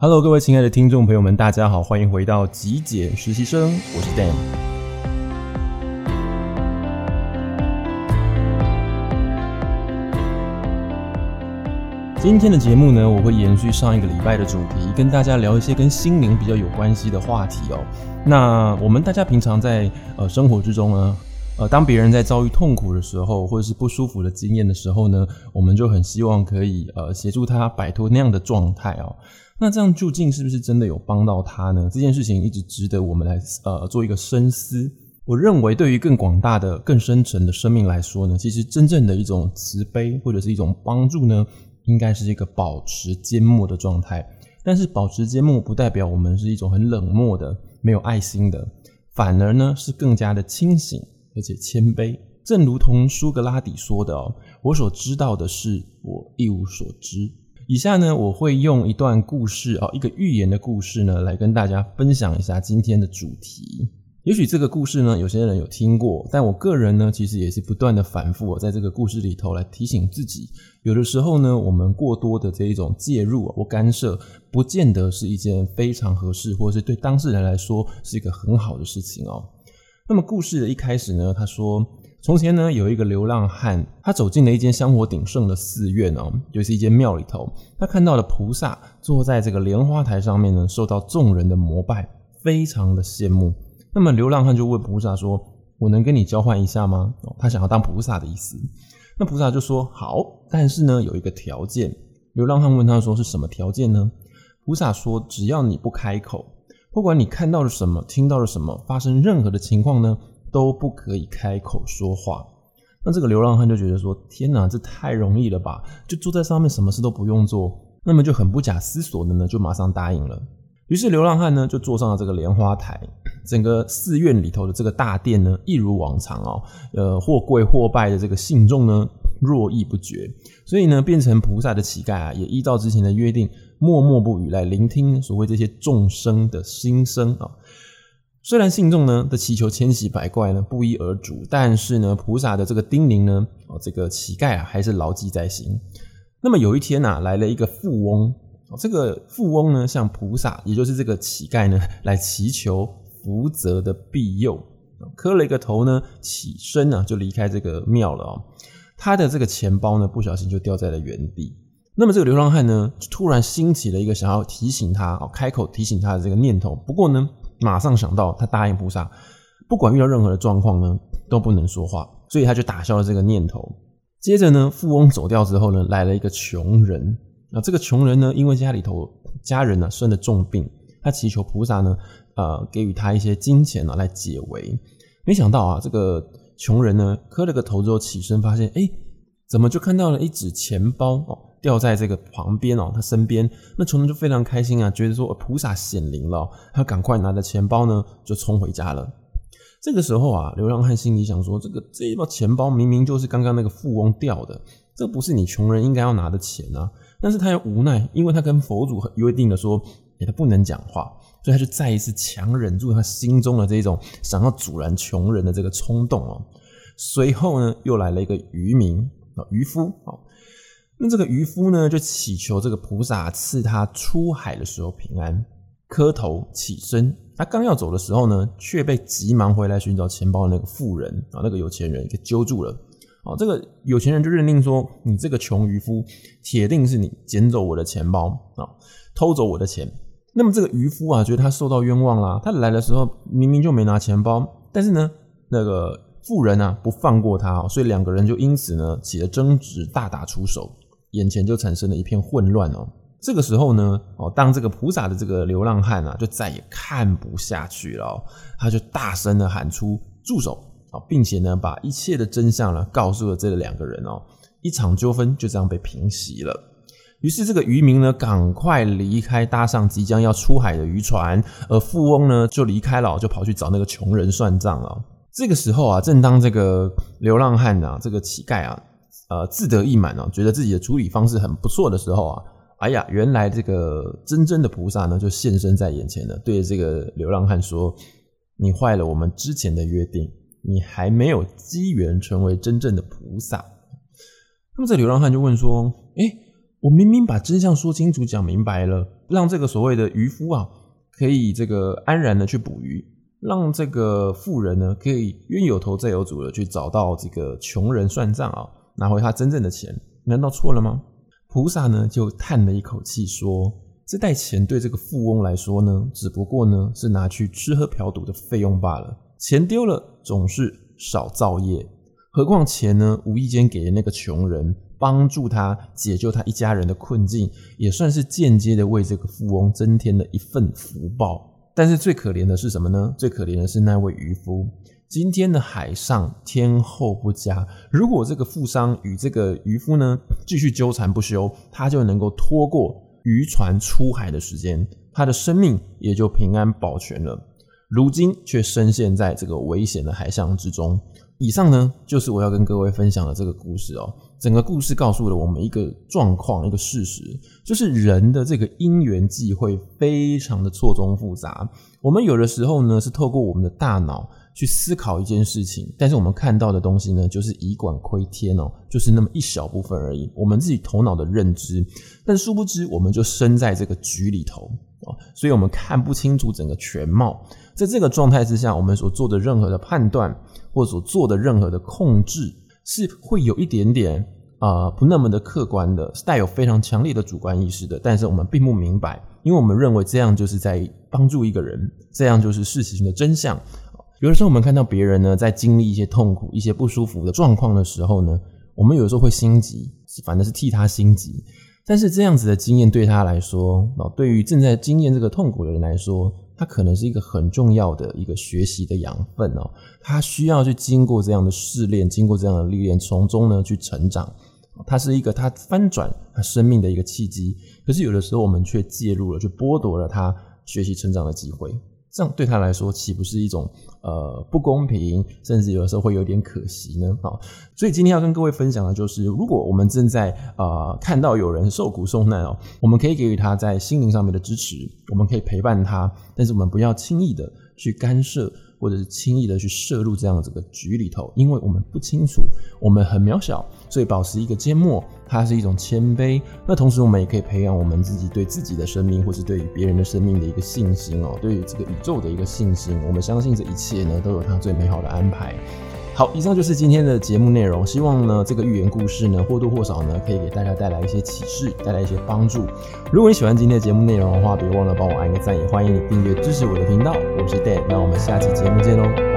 Hello，各位亲爱的听众朋友们，大家好，欢迎回到极简实习生，我是 Dan。今天的节目呢，我会延续上一个礼拜的主题，跟大家聊一些跟心灵比较有关系的话题哦。那我们大家平常在呃生活之中呢，呃，当别人在遭遇痛苦的时候，或者是不舒服的经验的时候呢，我们就很希望可以呃协助他摆脱那样的状态哦。那这样究竟是不是真的有帮到他呢？这件事情一直值得我们来呃做一个深思。我认为，对于更广大的、更深层的生命来说呢，其实真正的一种慈悲或者是一种帮助呢，应该是一个保持缄默的状态。但是保持缄默不代表我们是一种很冷漠的、没有爱心的，反而呢是更加的清醒而且谦卑。正如同苏格拉底说的哦，我所知道的事，我一无所知。以下呢，我会用一段故事啊，一个寓言的故事呢，来跟大家分享一下今天的主题。也许这个故事呢，有些人有听过，但我个人呢，其实也是不断的反复在这个故事里头来提醒自己，有的时候呢，我们过多的这一种介入或干涉，不见得是一件非常合适，或者是对当事人来说是一个很好的事情哦。那么故事的一开始呢，他说。从前呢，有一个流浪汉，他走进了一间香火鼎盛的寺院哦，就是一间庙里头。他看到了菩萨坐在这个莲花台上面呢，受到众人的膜拜，非常的羡慕。那么流浪汉就问菩萨说：“我能跟你交换一下吗？”哦，他想要当菩萨的意思。那菩萨就说：“好，但是呢，有一个条件。”流浪汉问他说：“是什么条件呢？”菩萨说：“只要你不开口，不管你看到了什么，听到了什么，发生任何的情况呢，都不可以开口说话。那这个流浪汉就觉得说：“天哪，这太容易了吧？就坐在上面，什么事都不用做。”那么就很不假思索的呢，就马上答应了。于是流浪汉呢，就坐上了这个莲花台。整个寺院里头的这个大殿呢，一如往常哦，呃，或跪或拜的这个信众呢，络绎不绝。所以呢，变成菩萨的乞丐啊，也依照之前的约定，默默不语来聆听所谓这些众生的心声啊。虽然信众呢的祈求千奇百怪呢不一而足，但是呢菩萨的这个叮咛呢，哦这个乞丐啊还是牢记在心。那么有一天啊来了一个富翁，这个富翁呢向菩萨，也就是这个乞丐呢来祈求福泽的庇佑，磕了一个头呢起身啊就离开这个庙了哦。他的这个钱包呢不小心就掉在了原地。那么这个流浪汉呢突然兴起了一个想要提醒他哦开口提醒他的这个念头，不过呢。马上想到，他答应菩萨，不管遇到任何的状况呢，都不能说话，所以他就打消了这个念头。接着呢，富翁走掉之后呢，来了一个穷人。那这个穷人呢，因为家里头家人呢生了重病，他祈求菩萨呢，呃，给予他一些金钱呢来解围。没想到啊，这个穷人呢，磕了个头之后起身，发现，哎，怎么就看到了一纸钱包哦？掉在这个旁边哦，他身边，那穷人就非常开心啊，觉得说菩萨显灵了，他赶快拿着钱包呢，就冲回家了。这个时候啊，流浪汉心里想说，这个这一包钱包明明就是刚刚那个富翁掉的，这不是你穷人应该要拿的钱啊。但是他又无奈，因为他跟佛祖约定了说，欸，他不能讲话，所以他就再一次强忍住他心中的这种想要阻拦穷人的这个冲动哦。随后呢，又来了一个渔民啊，渔夫啊。那这个渔夫呢，就祈求这个菩萨赐他出海的时候平安，磕头起身。他刚要走的时候呢，却被急忙回来寻找钱包的那个富人啊，那个有钱人给揪住了。啊，这个有钱人就认定说，你这个穷渔夫，铁定是你捡走我的钱包啊，偷走我的钱。那么这个渔夫啊，觉得他受到冤枉啦。他来的时候明明就没拿钱包，但是呢，那个富人啊不放过他，所以两个人就因此呢起了争执，大打出手。眼前就产生了一片混乱哦。这个时候呢，哦，当这个菩萨的这个流浪汉啊，就再也看不下去了，他就大声的喊出“住手”啊，并且呢，把一切的真相呢告诉了这两个人哦。一场纠纷就这样被平息了。于是这个渔民呢，赶快离开，搭上即将要出海的渔船，而富翁呢，就离开了，就跑去找那个穷人算账了。这个时候啊，正当这个流浪汉啊，这个乞丐啊。呃，自得意满哦，觉得自己的处理方式很不错的时候啊，哎呀，原来这个真正的菩萨呢，就现身在眼前了，对着这个流浪汉说：“你坏了我们之前的约定，你还没有机缘成为真正的菩萨。”那么这流浪汉就问说：“哎，我明明把真相说清楚、讲明白了，让这个所谓的渔夫啊，可以这个安然的去捕鱼，让这个富人呢，可以冤有头债有主的去找到这个穷人算账啊，拿回他真正的钱，难道错了吗？菩萨呢就叹了一口气说：“这袋钱对这个富翁来说呢，只不过呢是拿去吃喝嫖赌的费用罢了，钱丢了总是少造业，何况钱呢无意间给了那个穷人。”帮助他解救他一家人的困境，也算是间接的为这个富翁增添了一份福报。但是最可怜的是什么呢？最可怜的是那位渔夫。今天的海上天候不佳，如果这个富商与这个渔夫呢继续纠缠不休，他就能够拖过渔船出海的时间，他的生命也就平安保全了。如今却深陷在这个危险的海象之中。以上呢，就是我要跟各位分享的这个故事哦。整个故事告诉了我们一个状况，一个事实，就是人的这个因缘际会非常的错综复杂。我们有的时候呢，是透过我们的大脑去思考一件事情，但是我们看到的东西呢，就是以管窥天哦，就是那么一小部分而已。我们自己头脑的认知，但殊不知我们就身在这个局里头啊，所以我们看不清楚整个全貌。在这个状态之下，我们所做的任何的判断，或所做的任何的控制，是会有一点点啊、不那么的客观的，是带有非常强烈的主观意识的。但是我们并不明白，因为我们认为这样就是在帮助一个人，这样就是事情的真相。有的时候我们看到别人呢在经历一些痛苦、一些不舒服的状况的时候呢，我们有时候会心急，反正是替他心急。但是这样子的经验对他来说，对于正在经验这个痛苦的人来说，它可能是一个很重要的一个学习的养分哦，他需要去经过这样的试炼，经过这样的历练，从中呢去成长。它是一个他翻转他生命的一个契机。可是有的时候我们却介入了，就剥夺了他学习成长的机会。这样对他来说，岂不是一种呃不公平，甚至有的时候会有点可惜呢？好，所以今天要跟各位分享的就是，如果我们正在呃看到有人受苦受难哦，我们可以给予他在心灵上面的支持，我们可以陪伴他，但是我们不要轻易的去干涉。或者是轻易的去摄入这样的这个局里头，因为我们不清楚，我们很渺小，所以保持一个缄默，它是一种谦卑。那同时，我们也可以培养我们自己对自己的生命，或是对于别人的生命的一个信心哦，对于这个宇宙的一个信心。我们相信这一切呢，都有它最美好的安排。好，以上就是今天的节目内容。希望呢，这个寓言故事呢，或多或少呢，可以给大家带来一些启示，带来一些帮助。如果你喜欢今天的节目内容的话，别忘了帮我按个赞，也欢迎你订阅支持我的频道。我是 Dan，那我们下期节目见喽。